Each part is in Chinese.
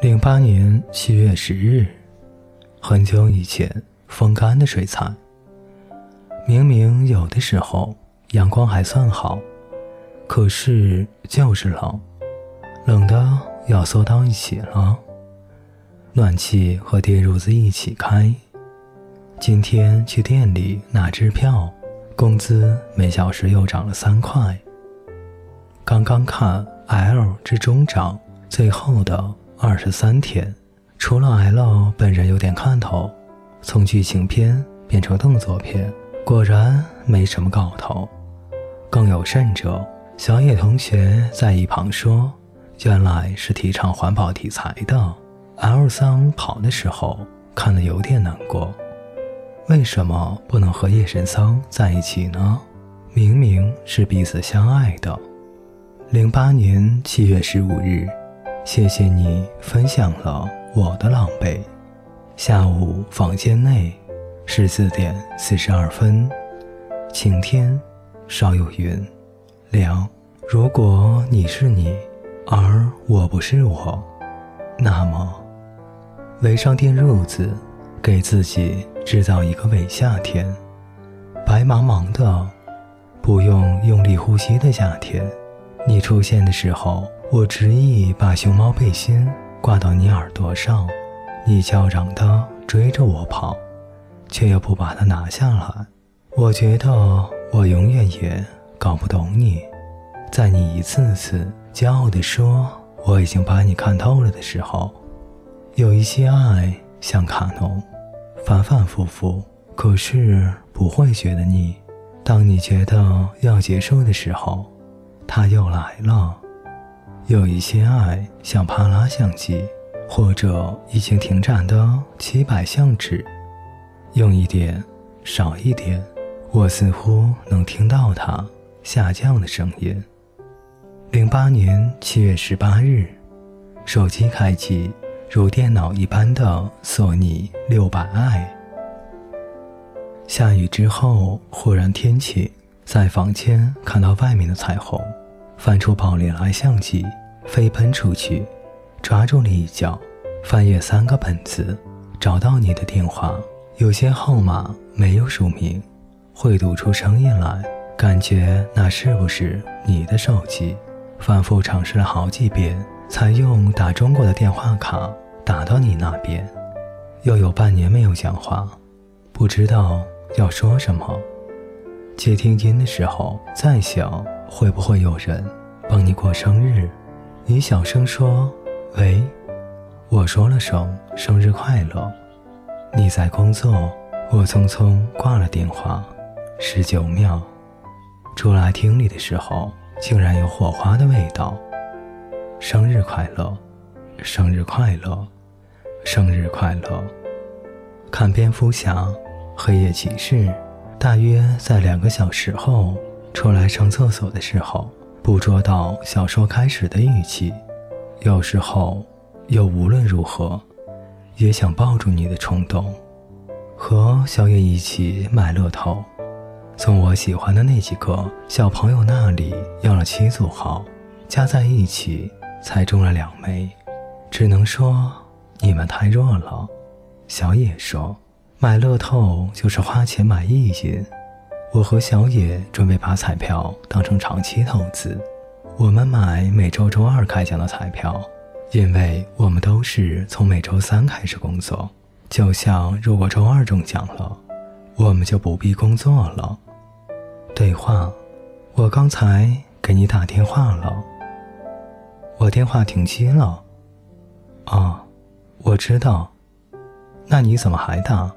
零八年七月十日，很久以前，风干的水彩。明明有的时候阳光还算好，可是就是冷，冷的要缩到一起了。暖气和电褥子一起开。今天去店里拿支票，工资每小时又涨了三块。刚刚看 L 之中涨最后的二十三天，除了 L 本人有点看头，从剧情片变成动作片，果然没什么搞头。更有甚者，小野同学在一旁说：“原来是提倡环保题材的。” L 桑跑的时候看了有点难过，为什么不能和叶神桑在一起呢？明明是彼此相爱的。零八年七月十五日，谢谢你分享了我的狼狈。下午房间内，十四点四十二分，晴天，稍有云，凉。如果你是你，而我不是我，那么。围上电褥子，给自己制造一个伪夏天，白茫茫的，不用用力呼吸的夏天。你出现的时候，我执意把熊猫背心挂到你耳朵上，你叫嚷的追着我跑，却又不把它拿下来。我觉得我永远也搞不懂你，在你一次次骄傲地说我已经把你看透了的时候。有一些爱像卡农，反反复复，可是不会觉得腻。当你觉得要结束的时候，它又来了。有一些爱像帕拉相机，或者已经停产的七百相纸，用一点，少一点，我似乎能听到它下降的声音。零八年七月十八日，手机开机。如电脑一般的索尼六百 i。下雨之后，忽然天晴，在房间看到外面的彩虹，翻出宝莲来相机，飞奔出去，抓住了一角，翻阅三个本子，找到你的电话，有些号码没有署名，会读出声音来，感觉那是不是你的手机？反复尝试了好几遍。才用打中国的电话卡打到你那边，又有半年没有讲话，不知道要说什么。接听音的时候，再想会不会有人帮你过生日。你小声说：“喂。”我说了声“生日快乐”。你在工作，我匆匆挂了电话。十九秒，出来厅里的时候，竟然有火花的味道。生日快乐，生日快乐，生日快乐！看蝙蝠侠、黑夜骑士，大约在两个小时后出来上厕所的时候，捕捉到小说开始的语气。有时候，又无论如何也想抱住你的冲动。和小野一起买乐透，从我喜欢的那几个小朋友那里要了七组号，加在一起。才中了两枚，只能说你们太弱了。小野说：“买乐透就是花钱买意淫。”我和小野准备把彩票当成长期投资。我们买每周周二开奖的彩票，因为我们都是从每周三开始工作。就像如果周二中奖了，我们就不必工作了。对话：我刚才给你打电话了。我电话停机了。啊，我知道。那你怎么还打？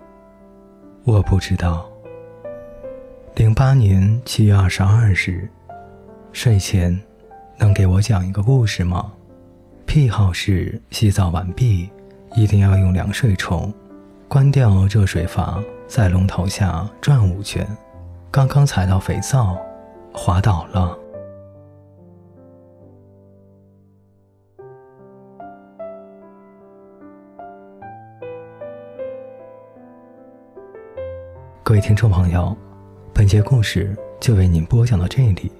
我不知道。零八年七月二十二日，睡前能给我讲一个故事吗？癖好是洗澡完毕一定要用凉水冲，关掉热水阀，在龙头下转五圈。刚刚踩到肥皂，滑倒了。各位听众朋友，本节故事就为您播讲到这里，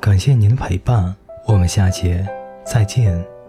感谢您的陪伴，我们下节再见。